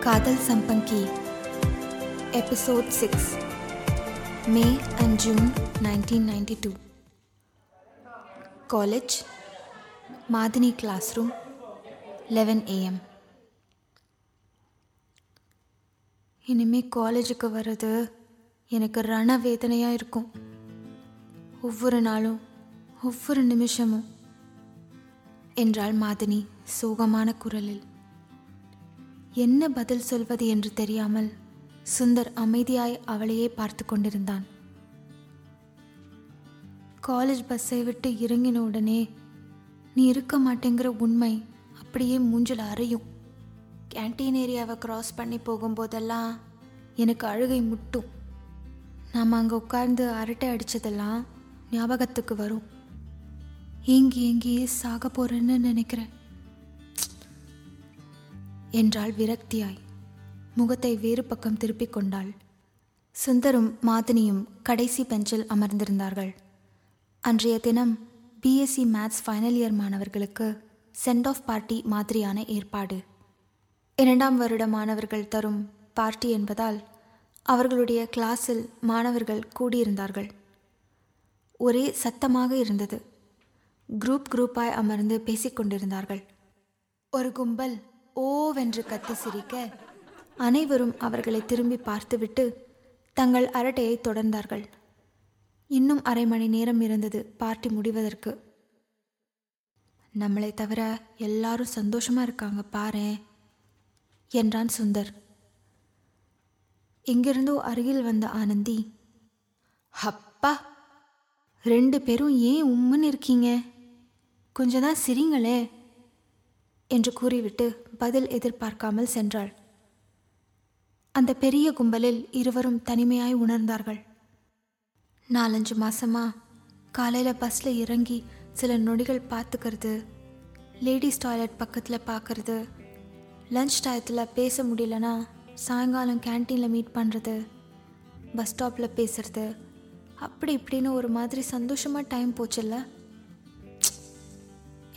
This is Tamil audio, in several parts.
காதல் சம்பங்கி episode six May and June nineteen ninety two college Madhini classroom eleven AM இனிமேல் காலேஜுக்கு வர்றது எனக்கு ரண வேதனையாக இருக்கும். ஒவ்வொரு நாளும் ஒவ்வொரு நிமிஷமும். என்றாள் மாதினி சோகமான குரலில். என்ன பதில் சொல்வது என்று தெரியாமல் சுந்தர் அமைதியாய் அவளையே பார்த்து கொண்டிருந்தான். காலேஜ் பஸ்ஸை விட்டு இறங்கின உடனே நீ இருக்க மாட்டேங்கிற உண்மை அப்படியே மூஞ்சில் அறையும் கேன்டீன் ஏரியாவை கிராஸ் பண்ணி போகும்போதெல்லாம் எனக்கு அழுகை முட்டும். நாம் அங்கே உட்கார்ந்து அரட்டை அடித்ததெல்லாம் ஞாபகத்துக்கு வரும். ஏங்கி ஏங்கியே சாக போறேன்னு நினைக்கிறேன். என்றாள் விரக்தியாய். முகத்தை வேறு பக்கம் திருப்பிக் கொண்டாள். சுந்தரும் மாதினியும் கடைசி பெஞ்சில் அமர்ந்திருந்தார்கள். அன்றைய தினம் பிஎஸ்சி மேத்ஸ் ஃபைனல் இயர் மாணவர்களுக்கு சென்ட் ஆஃப் பார்ட்டி மாதிரியான ஏற்பாடு. இரண்டாம் வருட மாணவர்கள் தரும் பார்ட்டி என்பதால் அவர்களுடைய கிளாஸில் மாணவர்கள் கூடியிருந்தார்கள். ஒரே சத்தமாக இருந்தது. குரூப் குரூப்பாய் அமர்ந்து பேசிக்கொண்டிருந்தார்கள் ஒரு கும்பல் ஓவென்று கத்தி சிரிக்க அனைவரும் அவர்களை திரும்பி பார்த்துவிட்டு தங்கள் அரட்டையை தொடர்ந்தார்கள். இன்னும் அரை மணி நேரம் இருந்தது பார்ட்டி முடிவதற்கு. நம்மளை தவிர எல்லாரும் சந்தோஷமா இருக்காங்க பாரேன் என்றான் சுந்தர். எங்கிருந்தோ அருகில் வந்த ஆனந்தி அப்பா ரெண்டு பேரும் ஏன் உம்முன்னு இருக்கீங்க? கொஞ்சம் தான் சிரிங்களே என்று கூறிவிட்டு பதில் எதிர்பார்க்காமல் சென்றாள். அந்த பெரிய கும்பலில் இருவரும் தனிமையாய் உணர்ந்தார்கள். நாலஞ்சு மாசமா காலையில் பஸ்ஸில் இறங்கி சில நொடிகள் பார்த்துக்கிறது லேடிஸ் டாய்லெட் பக்கத்தில் பார்க்கறது லஞ்ச் டயத்தில் பேச முடியலனா சாயங்காலம் கேன்டீனில் மீட் பண்ணுறது பஸ் ஸ்டாப்பில் பேசுறது அப்படி இப்படின்னு ஒரு மாதிரி சந்தோஷமாக டைம் போச்சுல்ல?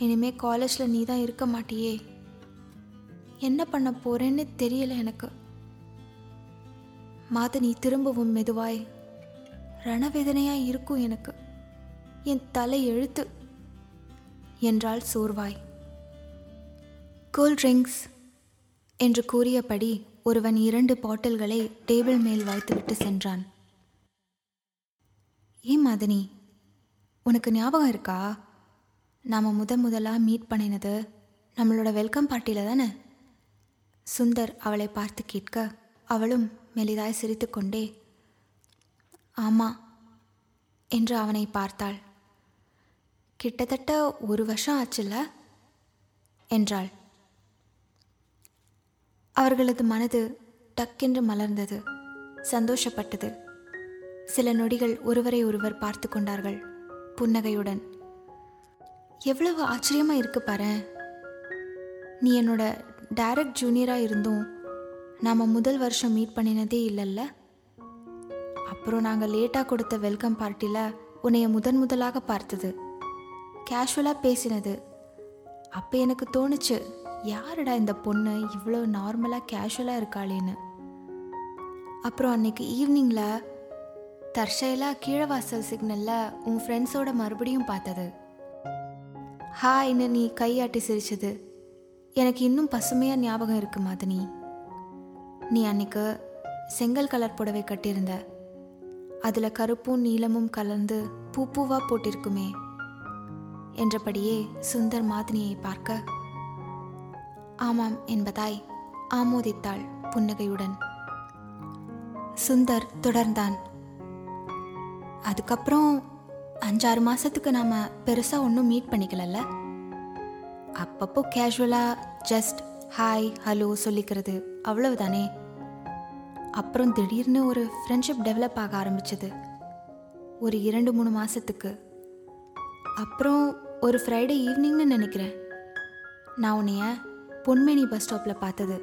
இனிமேல் காலேஜில் நீ தான் இருக்க மாட்டியே. என்ன பண்ண போறேன்னு தெரியல எனக்கு. மாதனி திரும்பவும் மெதுவாய். ரணவேதனையாய் இருக்கும் எனக்கு. என் தலை எழுத்து என்றாள் சோர்வாய். கூல் ட்ரிங்க்ஸ் என்று கூறியபடி ஒருவன் இரண்டு பாட்டில்களை டேபிள் மேல் வைத்துவிட்டு சென்றான். ஏன் மாதனி உனக்கு ஞாபகம் இருக்கா? நாம் முத முதலாக மீட் பண்ணினது நம்மளோட வெல்கம் பார்ட்டியில் தானே? சுந்தர் அவளை பார்த்து கேட்க அவளும் மெலிதாய் சிரித்துக்கொண்டே ஆமாம் என்று அவனை பார்த்தாள். கிட்டத்தட்ட ஒரு வருஷம் ஆச்சுல்ல? என்றாள். அவர்களது மனது டக்கென்று மலர்ந்தது சந்தோஷப்பட்டது. சில நொடிகள் ஒருவரை ஒருவர் பார்த்து கொண்டார்கள் புன்னகையுடன். எவ்வளவு ஆச்சரியமா இருக்கு பாரு நீ என்னோட டைரக்ட் ஜூனியராக இருந்தும் நாம் முதல் வருஷம் மீட் பண்ணினதே இல்லைல்ல? அப்புறம் நாங்கள் லேட்டாக கொடுத்த வெல்கம் பார்ட்டியில் உன்னைய முதன் முதலாக பார்த்தது. கேஷுவலாக பேசினது. அப்போ எனக்கு தோணுச்சு யாருடா இந்த பொண்ணு இவ்வளோ நார்மலாக கேஷுவலாக இருக்காளேன்னு. அப்புறம் அன்னைக்கு ஈவினிங்கில் தற்செயலாக கீழவாசல் சிக்னலில் உன் ஃப்ரெண்ட்ஸோட மறுபடியும் பார்த்தது. ஹாய்னு நீ கையாட்டி சிரிச்சது. எனக்கு இன்னும் பசுமையாக ஞாபகம் இருக்கு மாதினி. நீ அன்னைக்கு செங்கல் கலர் புடவை கட்டியிருந்த. அதில் கருப்பும் நீலமும் கலந்து பூ பூவா போட்டிருக்குமே என்றபடியே சுந்தர் மாதினியை பார்க்க ஆமாம் என்பதாய் ஆமோதித்தாள் புன்னகையுடன். சுந்தர் தொடர்ந்தான். அதுக்கப்புறம் அஞ்சாறு மாசத்துக்கு நாம பெருசா ஒன்றும் மீட் பண்ணிக்கலல்ல? அப்பப்போ கேஷுவலாக ஜஸ்ட் ஹாய் ஹலோ சொல்லிக்கிறது. அவ்வளவுதானே. அப்புறம் திடீர்னு ஒரு ஃப்ரெண்ட்ஷிப் டெவலப் ஆக ஆரம்பிச்சது. ஒரு இரண்டு மூணு மாதத்துக்கு அப்புறம் ஒரு ஃப்ரைடே ஈவினிங்னு நினைக்கிறேன். நான் உன்னைய பொன்மேனி பஸ் ஸ்டாப்பில் பார்த்தது.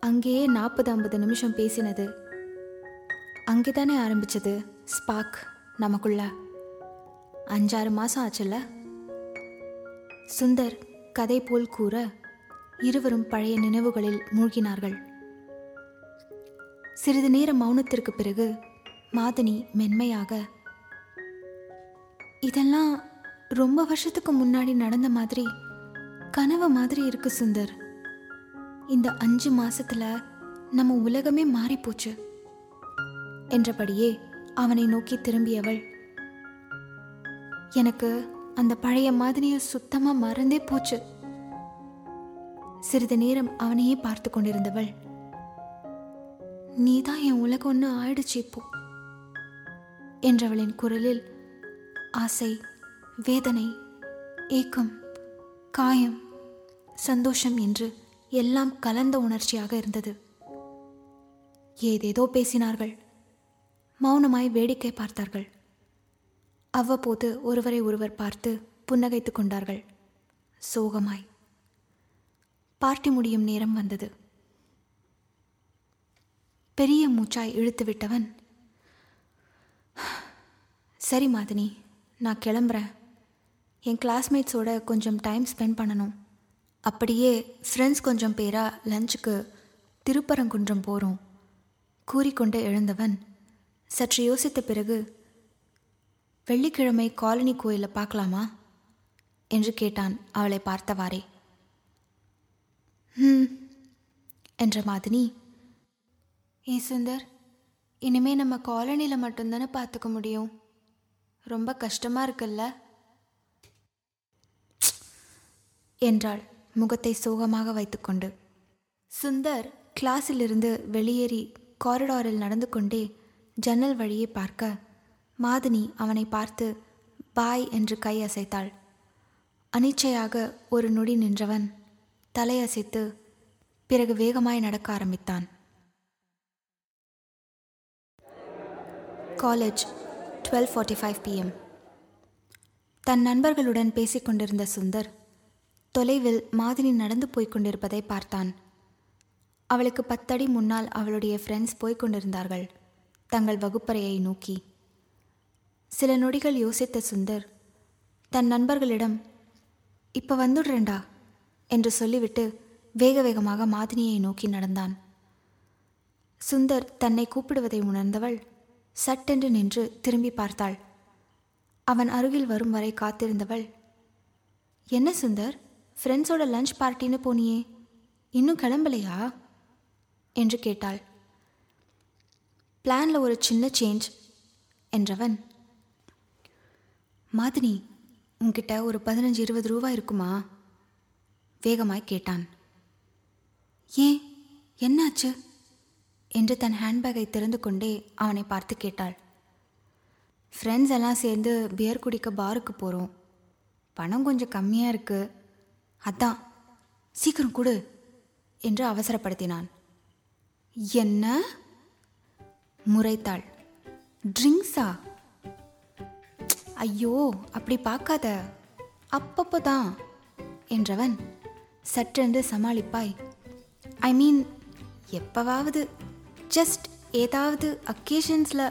அங்கேயே நாற்பது ஐம்பது நிமிஷம் பேசினது. அங்கே தானே ஆரம்பித்தது ஸ்பாக் நமக்குள்ள. அஞ்சாறு மாதம் ஆச்சுல்ல? சுந்தர் கதை போல் கூற இருவரும் பழைய நினைவுகளில் மூழ்கினார்கள். சிறிது நேர மௌனத்திற்கு பிறகு மாதனி மென்மையாக இதெல்லாம் ரொம்ப வருஷத்துக்கு முன்னாடி நடந்த மாதிரி கனவு மாதிரி இருக்கு சுந்தர். இந்த அஞ்சு மாசத்துல நம்ம உலகமே மாறிப்போச்சு என்றபடியே அவனை நோக்கி திரும்பியவள் எனக்கு அந்த பழைய மாதிரியை சுத்தமா மறந்தே போச்சு. சிறிது நேரம் அவனையே பார்த்து கொண்டிருந்தவள் நீதான் என் உலகம் ஒன்று ஆயிடுச்சு இப்போ என்றவளின் குரலில் ஆசை வேதனை ஏக்கம் காயம் சந்தோஷம் என்று எல்லாம் கலந்த உணர்ச்சியாக இருந்தது. ஏதேதோ பேசினார்கள் மௌனமாய் வேடிக்கை பார்த்தார்கள். அவ்வப்போது ஒருவரை ஒருவர் பார்த்து புன்னகைத்துக் கொண்டார்கள். சோகமாய். பார்ட்டி முடியும் நேரம் வந்தது. பெரிய மூச்சாய் இழுத்து விட்டவன் சரி மாதினி நான் கிளம்புறேன். என் கிளாஸ்மேட்ஸோட கொஞ்சம் டைம் ஸ்பெண்ட் பண்ணணும். அப்படியே ஃப்ரெண்ட்ஸ் கொஞ்சம் பேராக லஞ்சுக்கு திருப்பரங்குன்றம் போகிறோம் கூறிக்கொண்டு எழுந்தவன் சற்று யோசித்த பிறகு வெள்ளிக்கிழமை காலனி கோயிலில் பார்க்கலாமா? என்று கேட்டான் அவளை பார்த்தவாறே. ம் என்ற மாதினி. ஏ சுந்தர் இனிமே நம்ம காலனியில் மட்டும்தானே பார்த்துக்க முடியும்? ரொம்ப கஷ்டமாக இருக்குல்ல? என்றாள் முகத்தை சோகமாக வைத்துக்கொண்டு. சுந்தர் கிளாஸிலிருந்து வெளியேறி காரிடாரில் நடந்து கொண்டே ஜன்னல் வழியே பார்க்க மாதினி அவனை பார்த்து பாய் என்று கை அசைத்தாள். அனிச்சையாக ஒரு நொடி நின்றவன் தலையசைத்து பிறகு வேகமாய் நடக்க ஆரம்பித்தான். College twelve forty five PM தன் நண்பர்களுடன் பேசிக்கொண்டிருந்த சுந்தர் தொலைவில் மாதினி நடந்து போய்க்கொண்டிருப்பதை பார்த்தான். அவளுக்கு பத்தடி முன்னால் அவளுடைய ஃப்ரெண்ட்ஸ் போய்க்கொண்டிருந்தார்கள் தங்கள் வகுப்பறையை நோக்கி. சில நொடிகள் யோசித்த சுந்தர் தன் நண்பர்களிடம் இப்போ வந்துடுறேன்டா என்று சொல்லிவிட்டு வேக வேகமாக மாதினியை நோக்கி நடந்தான். சுந்தர் தன்னை கூப்பிடுவதை உணர்ந்தவள் சட்டென்று நின்று திரும்பி பார்த்தாள். அவன் அருகில் வரும் வரை காத்திருந்தவள் என்ன சுந்தர் ஃப்ரெண்ட்ஸோட லஞ்ச் பார்ட்டின்னு போனியே இன்னும் கிளம்பலையா? என்று கேட்டாள். பிளானில் ஒரு சின்ன சேஞ்ச் என்றவன் மாதினி உன்கிட்ட ஒரு பதினஞ்சு இருபது ரூபா இருக்குமா? வேகமாய் கேட்டான். ஏன்? என்னாச்சு? என்று தன் ஹேண்ட்பேக்கை திறந்து கொண்டே அவனை பார்த்து கேட்டாள். ஃப்ரெண்ட்ஸ் எல்லாம் சேர்ந்து பியர் குடிக்க பாருக்கு போகிறோம் பணம் கொஞ்சம் கம்மியாக இருக்கு. அதான் சீக்கிரம் கொடு என்று அவசரப்படுத்தினான். என்ன? முறைத்தாள். ட்ரிங்க்ஸா ஐயோ அப்படி பார்க்காத. அப்பப்போ தான் என்றவன் சற்றென்று சமாளிப்பாய். ஐ மீன் எப்பவாவது ஜஸ்ட் ஏதாவது அக்கேஷன்ஸில்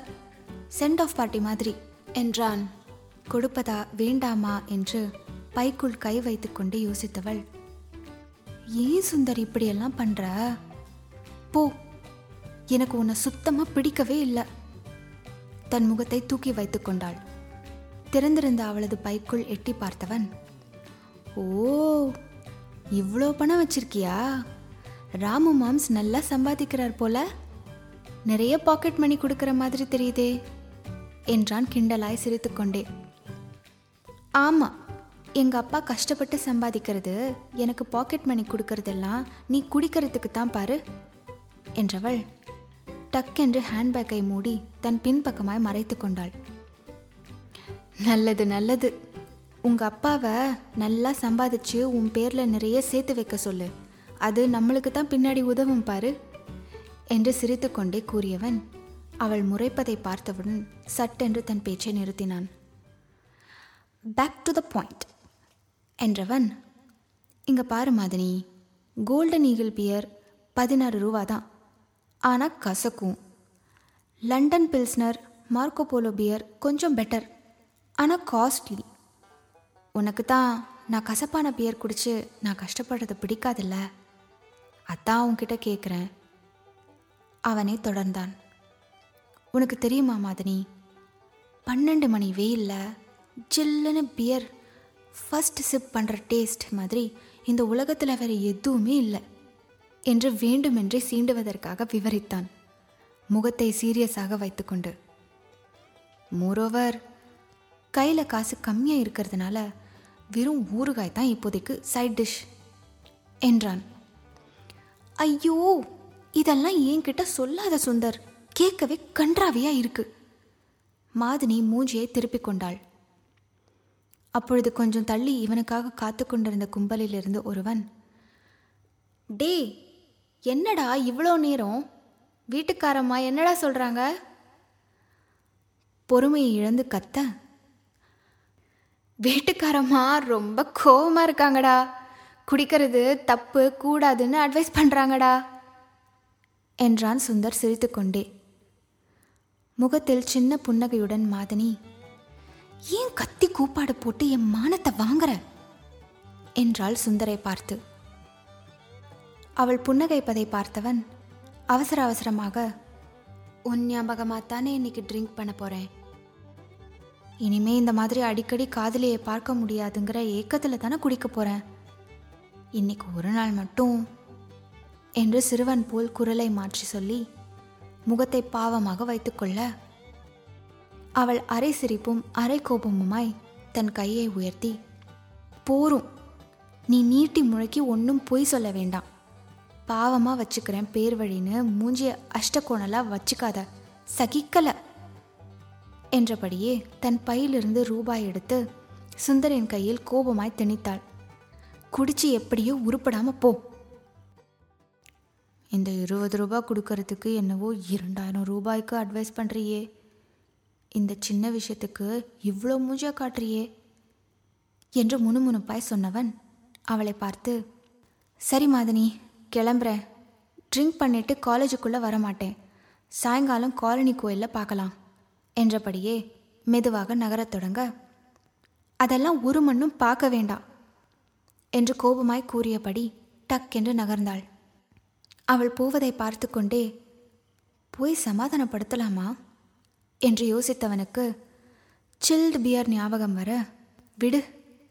சென்ட் ஆஃப் பார்ட்டி மாதிரி என்றான். கொடுப்பதா வேண்டாமா என்று பைக்குள் கை வைத்துக்கொண்டு யோசித்தவள். ஏன் சுந்தர் இப்படியெல்லாம் பண்ற? போ எனக்கு உன்னை சுத்தமாக பிடிக்கவே இல்லை. தன் முகத்தை தூக்கி வைத்து கொண்டாள். திறந்திருந்த அவளது பைக்குள் எட்டி பார்த்தவன் ஓ இவ்வளோ பணம் வச்சிருக்கியா? ராமு மாம்ஸ் நல்லா சம்பாதிக்கிறார் போல. நிறைய பாக்கெட் மணி கொடுக்கிற மாதிரி தெரியுதே என்றான் கிண்டலாய் சிரித்துக்கொண்டே. ஆமா எங்க அப்பா கஷ்டப்பட்டு சம்பாதிக்கிறது எனக்கு பாக்கெட் மணி கொடுக்கறதெல்லாம் நீ குடிக்கிறதுக்கு தான் பாரு என்றவள் டக்கென்று ஹேண்ட்பேக்கை மூடி தன் பின்பக்கமாய் மறைத்து கொண்டாள் நல்லது நல்லது. உங்கள் அப்பாவை நல்லா சம்பாதிச்சு உன் பேரில் நிறைய சேர்த்து வைக்க சொல்லு. அது நம்மளுக்கு தான் பின்னாடி உதவும் பாரு. என்று சிரித்துக்கொண்டே கூறியவன் அவள் முறைப்பதை பார்த்தவுடன் சட்டென்று தன் பேச்சை நிறுத்தினான். பேக் டு த பாயிண்ட் என்றவன் இங்கே பாரு மாதினி கோல்டன் ஈகிள் பியர் பதினாறு ரூபா தான். ஆனால் கசக்கும். London Pilsner Marco Polo beer கொஞ்சம் பெட்டர் ஆனால் காஸ்ட்லி உனக்கு தான் நான் கசப்பான பியர் குடிச்சு நான் கஷ்டப்படுறது பிடிக்காதில்ல? அதான் உன்கிட்ட கேட்குறேன் அவனே தொடர்ந்தான். உனக்கு தெரியுமா மாதினி? பன்னெண்டு மணி வெயிலில் ஜில்லுன்னு பியர் ஃபர்ஸ்ட் சிப் பண்ணுற டேஸ்ட் மாதிரி இந்த உலகத்தில் வேறு எதுவுமே இல்லை என்று வேண்டுமென்றே சீண்டுவதற்காக விவரித்தான். முகத்தை சீரியஸாக வைத்துக்கொண்டு. மோரோவர் கையில் காசு கம்மியாக இருக்கிறதுனால வெறும் ஊறுகாய் தான் இப்போதைக்கு சைட் டிஷ் என்றான். ஐயோ இதெல்லாம் என்கிட்ட சொல்லாத சுந்தர். கேட்கவே கன்றாவியாக இருக்கு. மாதினி மூஞ்சியை திருப்பிக் கொண்டாள். அப்பொழுது கொஞ்சம் தள்ளி இவனுக்காக காத்து கொண்டிருந்த கும்பலிலிருந்து ஒருவன் டே என்னடா இவ்வளோ நேரம்? வீட்டுக்காரம்மா என்னடா சொல்கிறாங்க பொறுமையை இழந்து கத்த வீட்டுக்காரம்மா ரொம்ப கோவமாக இருக்காங்கடா. குடிக்கிறது தப்பு கூடாதுன்னு அட்வைஸ் பண்ணுறாங்கடா என்றான் சுந்தர் சிரித்துக்கொண்டே. முகத்தில் சின்ன புன்னகையுடன் மாதனி ஏன் கத்தி கூப்பாடு போட்டு என் மானத்தை வாங்குற? என்றாள் சுந்தரை பார்த்து. அவள் புன்னகைப்பதை பார்த்தவன் அவசர அவசரமாக உன் ஞாபகமாகத்தானே இன்னைக்கு ட்ரிங்க் பண்ண போகிறேன் இனிமே இந்த மாதிரி அடிக்கடி காதலியை பார்க்க முடியாதுங்கிற ஏக்கத்தில் தானே குடிக்க போகிறேன் இன்னைக்கு ஒரு நாள் மட்டும் என்று சிறுவன் போல் குரலை மாற்றி சொல்லி முகத்தை பாவமாக வைத்துக்கொள்ள அவள் அரை சிரிப்பும் அரை கோபமுமாய் தன் கையை உயர்த்தி போரும். நீ நீட்டி முழக்கி ஒன்றும் பொய் சொல்ல வேண்டாம். பாவமாக வச்சுக்கிறேன் பேர் வழின்னு மூஞ்சிய அஷ்டகோணலாக வச்சுக்காத. சகிக்கலை. என்றபடியே தன் பையிலிருந்து ரூபாய் எடுத்து சுந்தரின் கையில் கோபமாய் திணித்தாள். குடிச்சு எப்படியோ உருப்படாம போ. இந்த இருபது ரூபாய் கொடுக்கறதுக்கு என்னவோ இரண்டாயிரம் ரூபாய்க்கு அட்வைஸ் பண்ணுறியே இந்த சின்ன விஷயத்துக்கு இவ்வளோ மூஞ்சா காட்டுறியே? என்று முணுமுணுப்பாய் சொன்னவன் அவளை பார்த்து சரி மாதனி கிளம்புறேன் ட்ரிங்க் பண்ணிட்டு காலேஜுக்குள்ளே வரமாட்டேன். சாயங்காலம் காலனி கோயிலில் பார்க்கலாம். என்றபடியே மெதுவாக நகரத் தொடங்க அதெல்லாம் ஒரு மண்ணும் பார்க்க வேண்டாம் என்று கோபமாய் கூறியபடி டக்கென்று நகர்ந்தாள். அவள் போவதை பார்த்து கொண்டே போய் சமாதானப்படுத்தலாமா? என்று யோசித்தவனுக்கு சில்டு பியர் ஞாபகம் வர விடு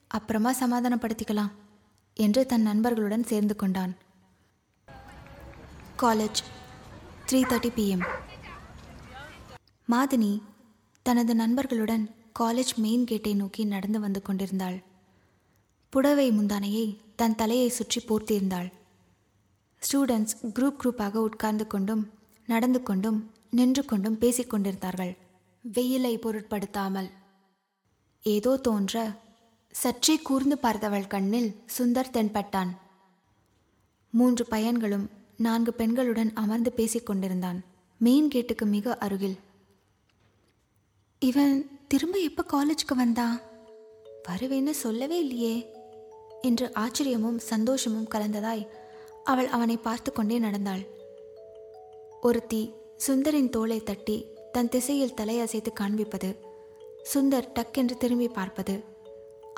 அப்புறமா சமாதானப்படுத்திக்கலாம் என்று தன் நண்பர்களுடன் சேர்ந்து கொண்டான். College three thirty PM Madhini தனது நண்பர்களுடன் காலேஜ் மெயின் கேட்டை நோக்கி நடந்து வந்து கொண்டிருந்தாள். புடவை முந்தானையை தன் தலையை சுற்றி போர்த்தியிருந்தாள் ஸ்டூடெண்ட்ஸ் குரூப் குரூப்பாக உட்கார்ந்து கொண்டும் நடந்து கொண்டும் நின்று கொண்டும் பேசிக்கொண்டிருந்தார்கள் வெயிலை பொருட்படுத்தாமல். ஏதோ தோன்ற சற்றே கூர்ந்து பார்த்தவள் கண்ணில் சுந்தர் தென்பட்டான். மூன்று பையன்களும் நான்கு பெண்களுடன் அமர்ந்து பேசிக் கொண்டிருந்தான். மெயின் கேட்டுக்கு மிக அருகில் இவன் திரும்ப எப்போ காலேஜுக்கு வந்தான் வருவேன்னு சொல்லவே இல்லையே. என்று ஆச்சரியமும் சந்தோஷமும் கலந்ததாய் அவள் அவனை பார்த்து கொண்டே நடந்தாள். ஒருத்தி சுந்தரின் தோளை தட்டி தன் திசையில் தலையசைத்து காண்பிப்பது சுந்தர் டக்கென்று திரும்பி பார்ப்பது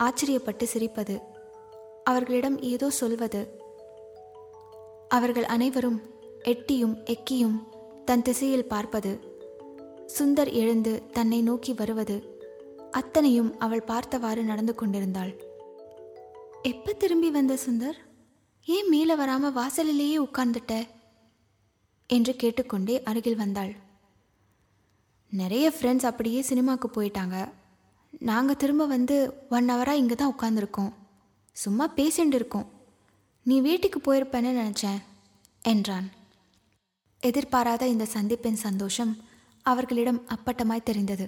ஆச்சரியப்பட்டு சிரிப்பது அவர்களிடம் ஏதோ சொல்வது. அவர்கள் அனைவரும் எட்டியும் எக்கியும் தன் திசையில் பார்ப்பது சுந்தர் எழுந்து தன்னை நோக்கி வருவது. அத்தனையும் அவள் பார்த்தவாறு நடந்து கொண்டிருந்தாள். எப்ப திரும்பி வந்த சுந்தர்? ஏன் மேலே வராம வாசலிலேயே உட்கார்ந்துட்ட என்று கேட்டுக்கொண்டே அருகில் வந்தாள். நிறைய ஃப்ரெண்ட்ஸ் அப்படியே சினிமாவுக்கு போயிட்டாங்க. நாங்கள் திரும்ப வந்து ஒன் ஹவராக இங்கே தான் உட்காந்துருக்கோம் சும்மா பேசிட்டு இருக்கோம். நீ வீட்டுக்கு போயிருப்பேன்னு நினச்சேன் என்றான். எதிர்பாராத இந்த சந்திப்பின் சந்தோஷம் அவர்களிடம் அப்பட்டமாய் தெரிந்தது.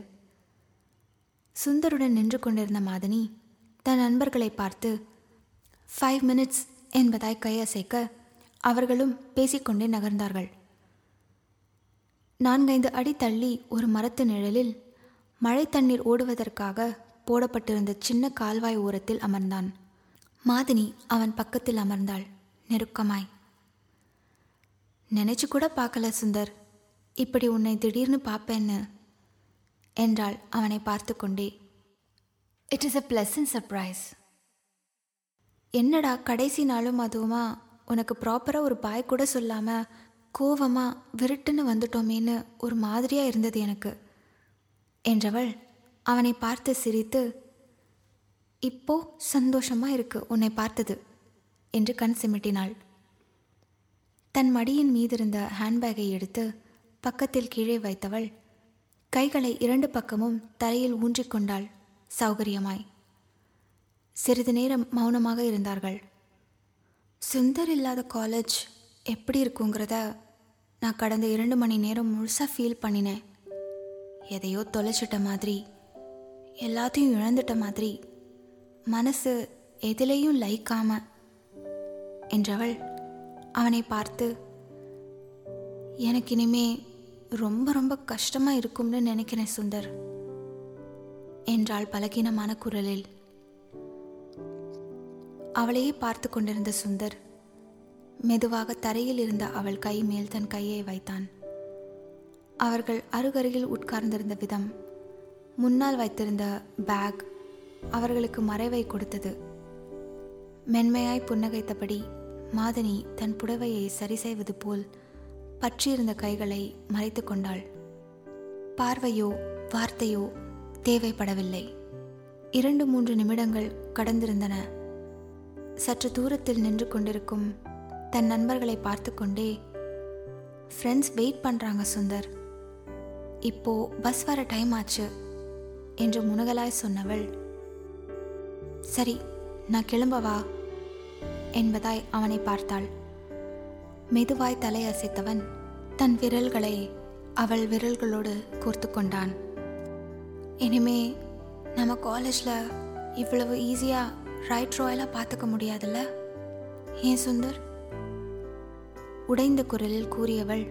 சுந்தருடன் நின்று கொண்டிருந்த மாதனி தன் நண்பர்களை பார்த்து ஃபைவ் மினிட்ஸ் என்பதாய் கையசைக்க அவர்களும் பேசிக்கொண்டே நகர்ந்தார்கள். நான்கைந்து அடி தள்ளி ஒரு மரத்து நிழலில் மழை தண்ணீர் ஓடுவதற்காக போடப்பட்டிருந்த சின்ன கால்வாய் ஓரத்தில் அமர்ந்தான். மாதினி அவன் பக்கத்தில் அமர்ந்தாள் நெருக்கமாய். நினைச்சு கூட பார்க்கல சுந்தர். இப்படி உன்னை திடீர்னு பார்ப்பேன்னு என்றாள் அவனை பார்த்து கொண்டே it is a pleasant surprise என்னடா கடைசி நாளும் அதுவுமா? உனக்கு ப்ராப்பராக ஒரு பாய் கூட சொல்லாமல் கோவமாக விருட்டுன்னு வந்துட்டோமேன்னு ஒரு மாதிரியாக இருந்தது எனக்கு என்றவள் அவனை பார்த்து சிரித்து இப்போ சந்தோஷமாக இருக்கு உன்னை பார்த்தது என்று கண் சிமிட்டினாள். தன் மடியின் மீதிருந்த ஹேண்ட்பேக்கை எடுத்து பக்கத்தில் கீழே வைத்தவள் கைகளை இரண்டு பக்கமும் தலையில் ஊன்றிக்கொண்டாள் சௌகரியமாய். சிறிது நேரம் மௌனமாக இருந்தார்கள். சுந்தர் இல்லாத காலேஜ் எப்படி இருக்குங்கிறத நான் கடந்த இரண்டு மணி நேரம் முழுசாக ஃபீல் பண்ணினேன். எதையோ தொலைச்சிட்ட மாதிரி எல்லாத்தையும் இழந்துட்ட மாதிரி மனசு எதிலையும் லைக்காம என்றவள் அவனை பார்த்து எனக்கு இனிமே ரொம்ப ரொம்ப கஷ்டமாக இருக்கும்னு நினைக்கிறேன் சுந்தர். என்றாள் பலகீனமான குரலில். அவளையே பார்த்து கொண்டிருந்த சுந்தர் மெதுவாக தரையில் இருந்த அவள் கை மேல் தன் கையை வைத்தான். அவர்கள் அருகருகில் உட்கார்ந்திருந்த விதம் முன்னால் வைத்திருந்த பேக் அவர்களுக்கு மறைவை கொடுத்தது. மென்மையாய் புன்னகைத்தபடி மாதனி தன் புடவையை சரி செய்வது போல் பற்றியிருந்த கைகளை மறைத்து கொண்டாள். பார்வையோ வார்த்தையோ தேவைப்படவில்லை. இரண்டு மூன்று நிமிடங்கள் கடந்திருந்தன. சற்று தூரத்தில் நின்று கொண்டிருக்கும் தன் நண்பர்களை பார்த்து கொண்டே ஃப்ரெண்ட்ஸ் வெயிட் பண்ணுறாங்க சுந்தர். இப்போ பஸ் வர டைம் ஆச்சு என்று முனகலாய் சொன்னவள். சரி நான் கிளம்பவா என்பதாய் அவனை பார்த்தாள். மெதுவாய் தலையசைத்தவன் தன் விரல்களை அவள் விரல்களோடு கோர்த்து கொண்டான். இனிமே நம்ம காலேஜில் இவ்வளவு ஈஸியாக ரைட் ராயலாக பார்த்துக்க முடியாதுல்ல? ஏன் சுந்தர்? உடைந்த குரலில் கூறியவள்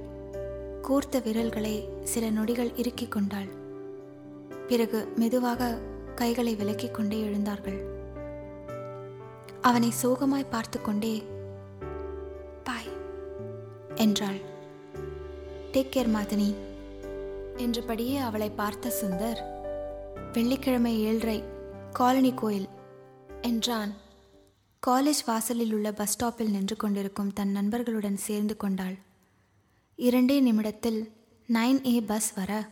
கோர்த்த விரல்களை சில நொடிகள் இறுக்கிக் கொண்டாள். பிறகு மெதுவாக கைகளை விலக்கிக் கொண்டே எழுந்தார்கள். அவனை சோகமாய் பார்த்து கொண்டே என்றாள். டேக் கேர் மாதினி என்றபடியே அவளை பார்த்த சுந்தர் வெள்ளிக்கிழமை ஏழரை காலனி கோயில் என்றான். காலேஜ் வாசலில் உள்ள பஸ் ஸ்டாப்பில் நின்று கொண்டிருக்கும் தன் நண்பர்களுடன் சேர்ந்து கொண்டாள். இரண்டே நிமிடத்தில் நைன் ஏ பஸ் வர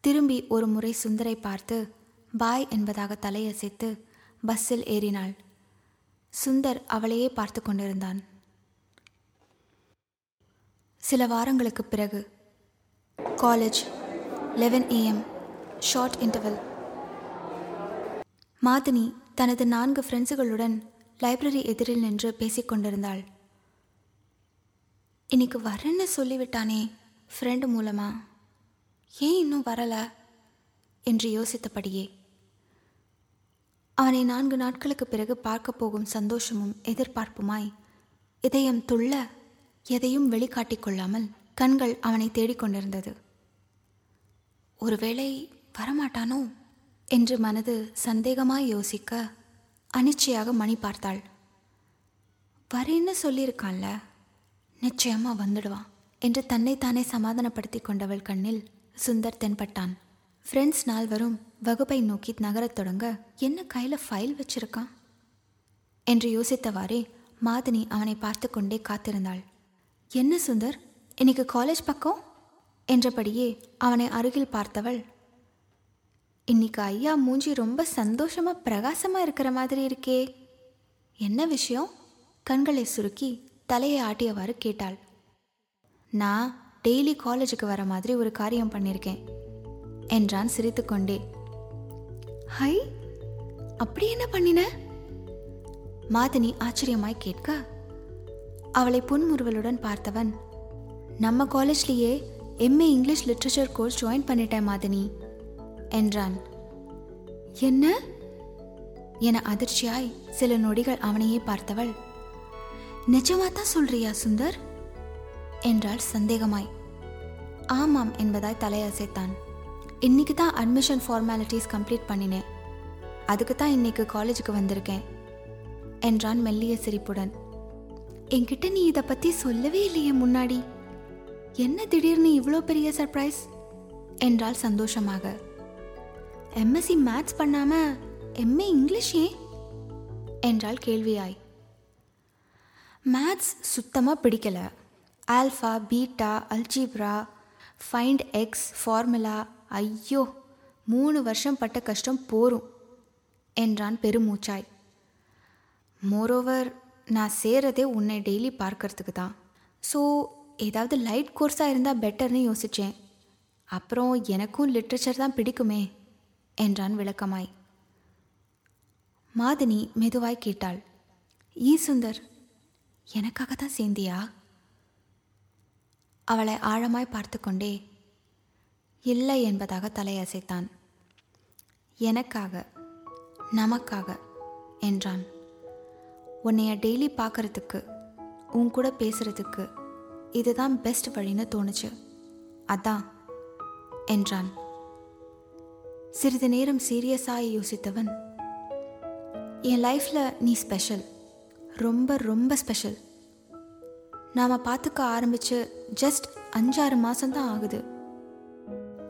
திரும்பி ஒரு முறை சுந்தரை பார்த்து பாய் என்பதாக தலையசைத்து பஸ்ஸில் ஏறினாள். சுந்தர் அவளையே பார்த்து கொண்டிருந்தான். சில வாரங்களுக்கு பிறகு. College eleven AM short interval Madhini தனது நான்கு ஃப்ரெண்ட்ஸுகளுடன் லைப்ரரி எதிரில் நின்று பேசிக்கொண்டிருந்தாள் இன்னைக்கு வரேன்னு சொல்லிவிட்டானே ஃப்ரெண்டு மூலமா? ஏன் இன்னும் வரல? என்று யோசித்தபடியே. அவனை நான்கு நாட்களுக்கு பிறகு பார்க்க போகும் சந்தோஷமும் எதிர்பார்ப்புமாய் இதயம் துள்ள எதையும் வெளிக்காட்டிக் கொள்ளாமல் கண்கள் அவனை தேடிக்கொண்டிருந்தது. ஒருவேளை வரமாட்டானோ? என்று மனது சந்தேகமாய் யோசிக்க அனிச்சையாக மணி பார்த்தாள். வரேன்னு சொல்லியிருக்கான்ல. நிச்சயமா வந்துடுவான் என்று தன்னைத்தானே சமாதானப்படுத்தி கொண்டவள் கண்ணில் சுந்தர் தென்பட்டான். ஃப்ரெண்ட்ஸ் நால்வரும் வகுப்பை நோக்கி நகரத் தொடங்க என்ன கையில் ஃபைல் வச்சிருக்கான்? என்று யோசித்தவாறே மாதினி அவனை பார்த்து கொண்டே காத்திருந்தாள். என்ன சுந்தர்? இன்னைக்கு காலேஜ் பக்கம்? என்றபடியே அவனை அருகில் பார்த்தவள். இன்னைக்கு ஐயா மூஞ்சி ரொம்ப சந்தோஷமா பிரகாசமா இருக்கிற மாதிரி இருக்கே. என்ன விஷயம்? கண்களை சுருக்கி தலையை ஆட்டியவாறு கேட்டாள். நான் டெய்லி காலேஜுக்கு வர மாதிரி ஒரு காரியம் பண்ணியிருக்கேன் என்றான் சிரித்துக்கொண்டே. ஹை அப்படி என்ன பண்ணின? மாதினி ஆச்சரியமாய் கேட்க அவளை புன்முறுவலுடன் பார்த்தவன் நம்ம காலேஜ்லேயே MA English literature course join பண்ணிட்டேன் மாதினி என்றான். என்ன? என அதிர்ச்சியாய் சில நொடிகள் அவனையே பார்த்தவள் நிஜமா தான் சொல்றியா சுந்தர்? என்றாள் சந்தேகமாய். ஆமாம் என்பதாய் தலையசைத்தான். இன்னைக்கு தான் அட்மிஷன் ஃபார்மாலிட்டிஸ் கம்ப்ளீட் பண்ணினேன். அதுக்கு தான் இன்னைக்கு காலேஜுக்கு வந்திருக்கேன் என்றான் மெல்லிய சிரிப்புடன். என்கிட்ட நீ இதை பற்றி சொல்லவே இல்லையே முன்னாடி. என்ன திடீர்னு இவ்வளோ பெரிய சர்ப்ரைஸ் என்றால் சந்தோஷமாக. எம்எஸ்சி மேத்ஸ் பண்ணாம எம்ஏ இங்கிலீஷ் ஏன்? என்றால் கேள்வியாய். மேத்ஸ் சுத்தமாக பிடிக்கல. Alpha beta algebra find X formula ஐயோ மூணு வருஷம் பட்ட கஷ்டம் போரும் என்றான் பெருமூச்சாய். மோரோவர் நான் சேரதே உன்னை டெய்லி பார்க்கறதுக்கு தான் ஸோ ஏதாவது லைட் கோர்ஸாக இருந்தால் பெட்டர்னு யோசித்தேன் அப்புறம் எனக்கும் லிட்ரேச்சர் தான் பிடிக்குமே என்றான் விளக்கமாய். மாதினி மெதுவாய் கேட்டாள். ஈ சுந்தர் எனக்காக தான் சேர்ந்தியா? அவளை ஆழமாய் பார்த்து கொண்டே இல்லை என்பதாக தலையசைத்தான். எனக்காக நமக்காக என்றான். உன்னைய டெய்லி பார்க்கறதுக்கு உன் கூட பேசுறதுக்கு இதுதான் பெஸ்ட் வழின்னு தோணுச்சு. அதான் என்றான். சிறிது நேரம் சீரியஸாக யோசித்தவன் என் லைஃப்பில் நீ ஸ்பெஷல் ரொம்ப ரொம்ப ஸ்பெஷல் நாம் பார்த்துக்க ஆரம்பித்து ஜஸ்ட் அஞ்சாறு மாதம்தான் ஆகுது.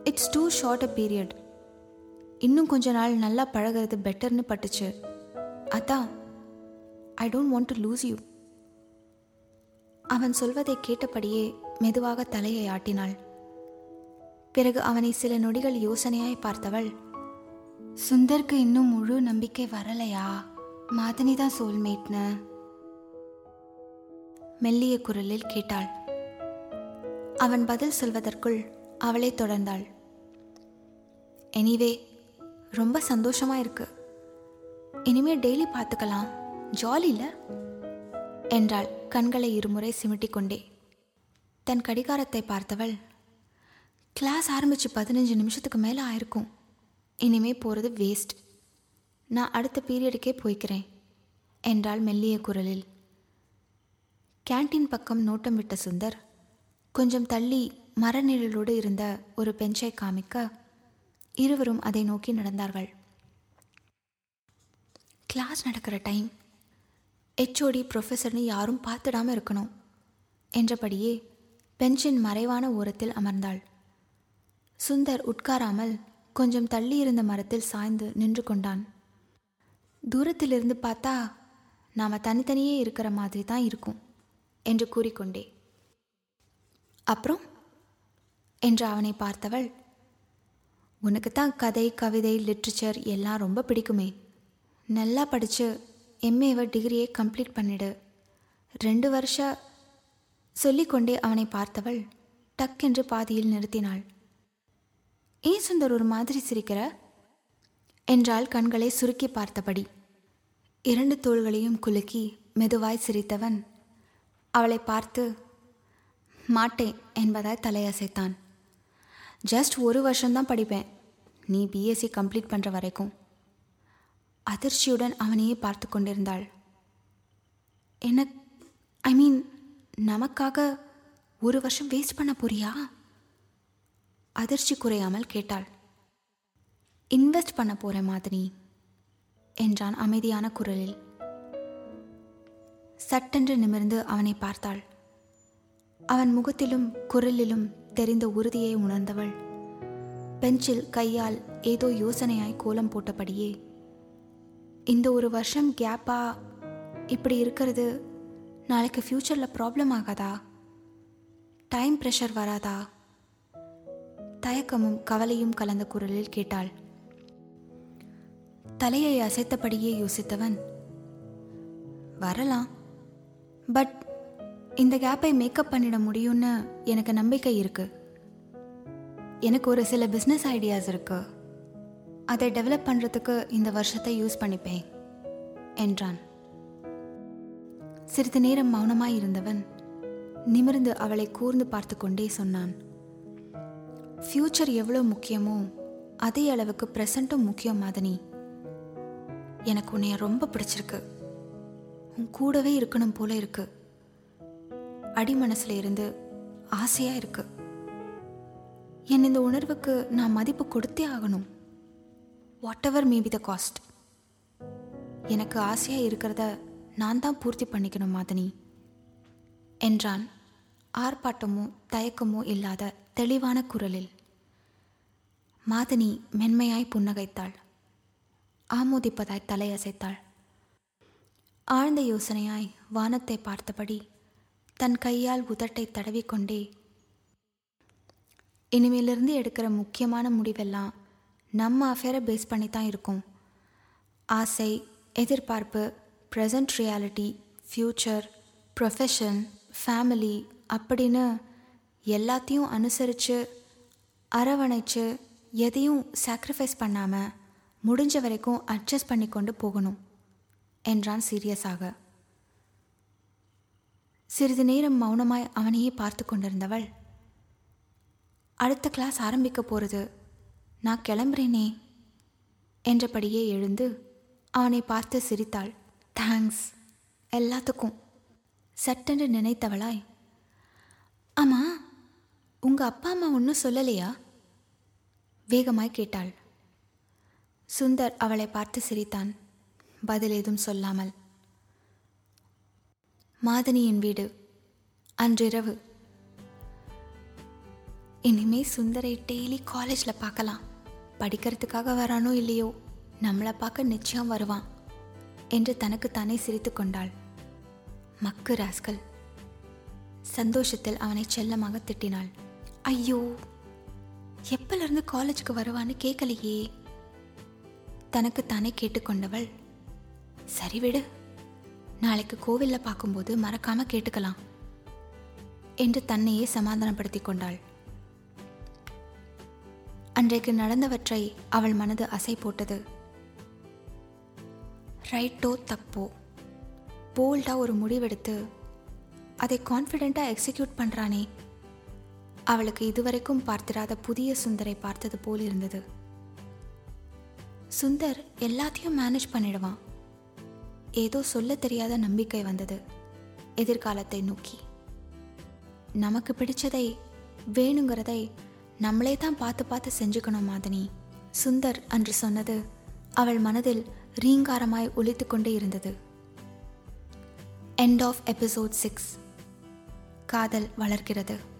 It's too short a period இன்னும் கொஞ்ச நாள் நல்லா பழகிறது பெட்டர்னு பட்டுச்சு. அதான் I don't want to lose you அவன் சொல்வதை கேட்டபடியே மெதுவாக தலையை ஆட்டினாள். பிறகு அவனை சில நொடிகள் யோசனையாய் பார்த்தவள் சுந்தருக்கு இன்னும் முழு நம்பிக்கை வரலையா? மாதனி தான் சோல்மேட்னு மெல்லிய குரலில் கேட்டாள். அவன் பதில் சொல்வதற்குள் அவளை தொடர்ந்தாள். எனிவே ரொம்ப சந்தோஷமா இருக்கு. இனிமே டெய்லி பார்த்துக்கலாம். ஜாலி என்றாள் கண்களை இருமுறை சிமிட்டி கொண்டே தன் கடிகாரத்தை பார்த்தவள் கிளாஸ் ஆரம்பித்து பதினஞ்சு நிமிஷத்துக்கு மேலே ஆயிருக்கும். இனிமே போகிறது வேஸ்ட் நான் அடுத்த பீரியடுக்கே போய்க்கிறேன் என்றாள் மெல்லிய குரலில். கேண்டீன் பக்கம் நோட்டம் விட்ட சுந்தர் கொஞ்சம் தள்ளி மரநிழலோடு இருந்த ஒரு பெஞ்சை காமிக்க இருவரும் அதை நோக்கி நடந்தார்கள். கிளாஸ் நடக்கிற டைம் ஹெச்ஓடி ப்ரொஃபஸர்னு யாரும் பார்த்துடாமல் இருக்கணும். என்றபடியே பெஞ்சின் மறைவான ஓரத்தில் அமர்ந்தாள். சுந்தர் உட்காராமல் கொஞ்சம் தள்ளி இருந்த மரத்தில் சாய்ந்து நின்று கொண்டான். தூரத்திலிருந்து பார்த்தா நாம் தனித்தனியே இருக்கிற மாதிரி தான் இருக்கும் என்று கூறிக்கொண்டே. அப்புறம்? என்று அவனை பார்த்தவள் உனக்கு தான் கதை கவிதை லிட்ரேச்சர் எல்லாம் ரொம்ப பிடிக்குமே. நல்லா படித்து எம்ஏவை டிகிரியை கம்ப்ளீட் பண்ணிடு. ரெண்டு வருஷ சொல்லிக்கொண்டே அவனை பார்த்தவள் டக்கென்று பாதியில் நிறுத்தினாள். ஏன் சுந்தர் ஒரு மாதிரி சிரிக்கிற? என்றால் கண்களை சுருக்கி பார்த்தபடி. இரண்டு தோள்களையும் குலுக்கி மெதுவாய் சிரித்தவன் அவளை பார்த்து மாட்டேன் என்பதாய் தலையசைத்தான். ஜஸ்ட் ஒரு வருஷம்தான் படிப்பேன். நீ பிஎஸ்சி கம்ப்ளீட் பண்ணுற வரைக்கும். அதிர்ச்சியுடன் அவனையே பார்த்து கொண்டிருந்தாள். என்ன ஐ மீன் நமக்காக ஒரு வருஷம் வேஸ்ட் பண்ண போறியா? அதிர்ச்சி குறையாமல் கேட்டாள். இன்வெஸ்ட் பண்ண போற மாதிரி என்றான் அமைதியான குரலில். சட்டென்று நிமிர்ந்து அவனை பார்த்தாள். அவன் முகத்திலும் குரலிலும் தெரிந்த உறுதியை உணர்ந்தவள். பெஞ்சில் கையால் ஏதோ யோசனையாய் கோலம் போட்டபடியே இந்த ஒரு வருஷம் கேப்பாக இப்படி இருக்கிறது நாளைக்கு ஃப்யூச்சரில் ப்ராப்ளம் ஆகாதா? டைம் ப்ரெஷர் வராதா? தயக்கமும் கவலையும் கலந்த குரலில் கேட்டாள். தலையை அசைத்தபடியே யோசித்தவன் வரலாம். பட் இந்த கேப்பை மேக்கப் பண்ணிட முடியும்னு எனக்கு நம்பிக்கை இருக்கு. எனக்கு ஒரு சில பிஸ்னஸ் ஐடியாஸ் இருக்குது அதை டெவலப் பண்ணுறதுக்கு இந்த வருஷத்தை யூஸ் பண்ணிப்பேன் என்றான். சிறிது நேரம் மௌனமாய் இருந்தவன் நிமிர்ந்து அவளை கூர்ந்து பார்த்து கொண்டே சொன்னான். ஃப்யூச்சர் எவ்வளோ முக்கியமோ அதே அளவுக்கு ப்ரெசண்ட்டும் முக்கியம் மாதனி. எனக்கு உன்னைய ரொம்ப பிடிச்சிருக்கு. உன் கூடவே இருக்கணும் போல இருக்கு. மனசில் இருந்து ஆசையாக இருக்கு. என் இந்த உணர்வுக்கு நான் மதிப்பு கொடுத்தே ஆகணும். Whatever maybe the cost எனக்கு ஆசையாக இருக்கிறத நான் தான் பூர்த்தி பண்ணிக்கணும் மாதனி. என்றான் ஆர்ப்பாட்டமோ தயக்கமோ இல்லாத தெளிவான குரலில். மாதனி மென்மையாய் புன்னகைத்தாள். ஆமோதிப்பதாய் தலையசைத்தாள். ஆழ்ந்த யோசனையாய் வானத்தை பார்த்தபடி தன் கையால் உதட்டை தடவிக்கொண்டே இனிமேலிருந்து எடுக்கிற முக்கியமான முடிவெல்லாம் நம்ம அஃபேரை பேஸ் பண்ணி தான் இருக்கும். ஆசை எதிர்பார்ப்பு present reality future profession family அப்படின்னு எல்லாத்தையும் அனுசரித்து அரவணைச்சு எதையும் சாக்ரிஃபைஸ் பண்ணாமல் முடிஞ்ச வரைக்கும் அட்ஜஸ்ட் பண்ணி கொண்டு போகணும் என்றான் சீரியஸாக. சிறிது நேரம் மௌனமாய் அவனையே பார்த்து கொண்டிருந்தவள் அடுத்த கிளாஸ் ஆரம்பிக்க போகிறது நான் கிளம்புறேனே என்றபடியே எழுந்து அவனை பார்த்து சிரித்தாள். தேங்க்ஸ் எல்லாத்துக்கும். சட்டென்று நினைத்தவளாய் ஆமாம் உங்கள் அப்பா அம்மா ஒன்றும் சொல்லலையா? வேகமாய் கேட்டாள். சுந்தர் அவளை பார்த்து சிரித்தான். பதில் ஏதும் சொல்லாமல் மாதனியின் வீடு. அன்றிரவு இனிமே சுந்தரை டெய்லி காலேஜில் பார்க்கலாம். படிக்கிறதுக்காக வரானோ இல்லையோ நம்மளை பார்க்க நிச்சயம் வருவான் என்று தனக்கு தானே சிரித்து கொண்டாள். மக்கு ராஸ்கல். சந்தோஷத்தில் அவனை செல்லமாக திட்டினாள். ஐயோ எப்பலிருந்து காலேஜுக்கு வருவான்னு கேட்கலையே தனக்கு தானே கேட்டுக்கொண்டவள் சரி விடு நாளைக்கு கோவிலில் பார்க்கும்போது மறக்காம கேட்டுக்கலாம் என்று தன்னையே சமாதானப்படுத்தி கொண்டாள். அன்றைக்கு நடந்தவற்றை அவள் மனது அசை போட்டது. ரைட்டோ தப்போ? போல்டாக ஒரு முடிவெடுத்து அதை கான்ஃபிடெண்ட்டாக எக்ஸிக்யூட் பண்ணுறானே அவளுக்கு இதுவரைக்கும் பார்த்திராத புதிய சுந்தரை பார்த்தது போல் இருந்தது. சுந்தர் எல்லாத்தையும் மேனேஜ் பண்ணிடுவான். ஏதோ சொல்ல தெரியாத நம்பிக்கை வந்தது எதிர்காலத்தை நோக்கி. நமக்கு பிடிச்சதை வேணுங்கிறதை நம்மளே தான் பார்த்து பார்த்து செஞ்சுக்கணும் மாதனி. சுந்தர் அன்று சொன்னது அவள் மனதில் ரீங்காரமாய் ஒழித்து கொண்டே இருந்தது. எண்ட் ஆஃப் எபிசோட் சிக்ஸ் காதல் வளர்கிறது.